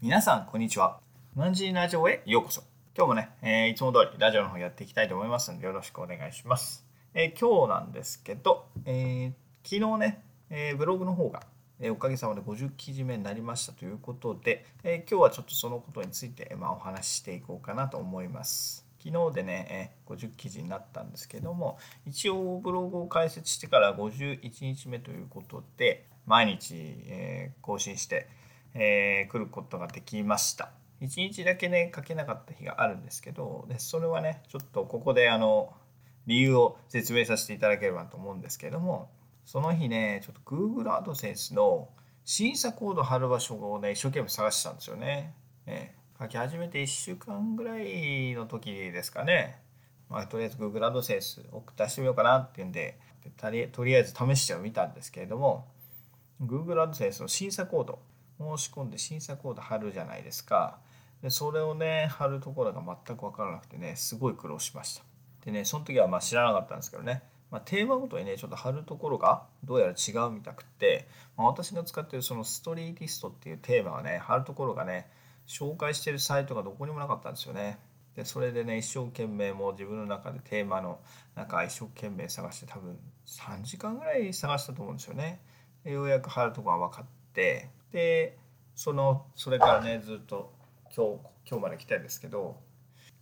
皆さんこんにちは。マンジーラジオへようこそ。今日もね、えーいつも通りラジオの方やっていきたいと思いますのでよろしくお願いします、えー今日なんですけど、えー昨日ね、えブログの方がえおかげさまで50記事目になりましたということで、え今日はちょっとそのことについて、まあ、お話ししていこうかなと思います。昨日でね、え50記事になったんですけども一応ブログを開設してから51日目ということで毎日、え更新して、えー来ることができました。1日だけね書けなかった日があるんですけどでそれはねちょっとここであの理由を説明させていただければと思うんですけどもその日ねちょっと Google AdSense の審査コード貼る場所をね一生懸命探してたんですよね。ええ書き始めて1週間ぐらいの時ですかね。まあ、とりあえず Google AdSense 送出してみようかなっていうんででとりとりあえず試してはみたんですけれども Google AdSense の審査コード申し込んで審査コード貼るじゃないですか。でそれをね貼るところが全く分からなくてねすごい苦労しました。でねその時はまあ知らなかったんですけどね、まあ、テーマごとにねちょっと貼るところがどうやら違うみたくって、まあ、私が使ってるそのストリーティストっていうテーマがね貼るところがね紹介してるサイトがどこにもなかったんですよね。でそれでね一生懸命もう自分の中でテーマの中一生懸命探して多分3時間ぐらい探したと思うんですよね。ようやく貼るところが分かってでそのそれからねずっと今日今日まで来んですけど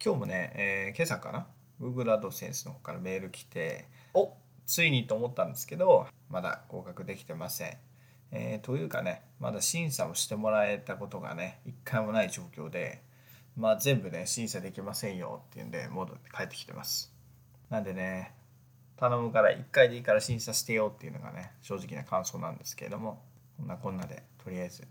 今日もね、えー今朝かな？Google AdSense の方からメール来ておついにと思ったんですけどまだ合格できてません。えーというかねまだ審査をしてもらえたことがね一回もない状況で、まあ、全部ね審査できませんよっていうんで戻って帰ってきてます。なんでね頼むから1回でいいから審査してよっていうのがね正直な感想なんですけれどもこんなこんなでとりあえず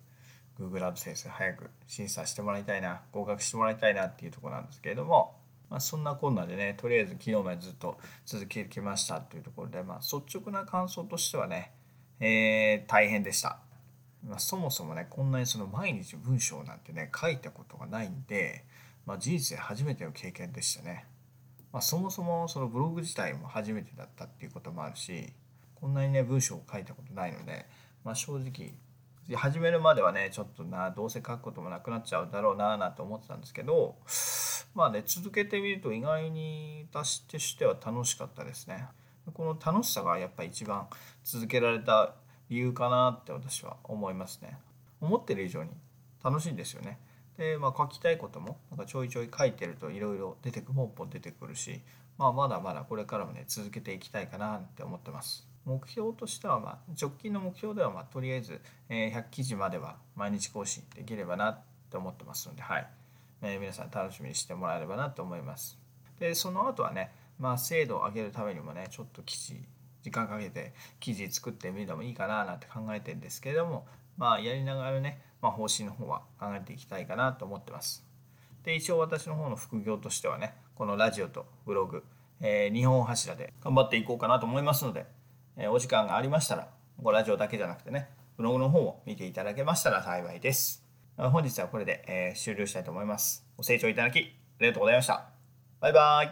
Google AdSense 早く審査してもらいたいな合格してもらいたいなっていうところなんですけれども、まあ、そんなこんなでねとりあえず昨日までずっと続けてきましたというところで、まあ、率直な感想としてはね、えー大変でした。まあ、そもそもねこんなにその毎日文章なんてね書いたことがないんで、まあ、人生初めての経験でしたね。まあ、そもそもそのブログ自体も初めてだったっていうこともあるしこんなにね文章を書いたことないので、まあ、正直始めるまではねちょっとなどうせ書くこともなくなっちゃうだろうななんて思ってたんですけどまあね続けてみると意外に私としては楽しかったですね。この楽しさがやっぱ一番続けられた理由かなって私は思いますね。思ってる以上に楽しいんですよね。で、まあ、書きたいこともなんかちょいちょい書いてるといろいろ出てくポンポン出てくるし、まあ、まだまだこれからもね続けていきたいかなって思ってます。目標としては、ま、直近の目標では、ま、とりあえず、え100記事までは毎日更新できればなって思ってますので、はいえ皆さん楽しみにしてもらえればなと思います。でその後はね、まあ、精度を上げるためにもねちょっと記事時間かけて記事作ってみるのもいいかななんて考えてるんですけれどもまあやりながらね、まあ、方針の方は考えていきたいかなと思ってます。で一応私の方の副業としてはねこのラジオとブログ、え2本柱で頑張っていこうかなと思いますので、えお時間がありましたらごラジオだけじゃなくてねブログの方も見ていただけましたら幸いです。本日はこれで、え終了したいと思います。ご清聴いただきありがとうございました。バイバイ。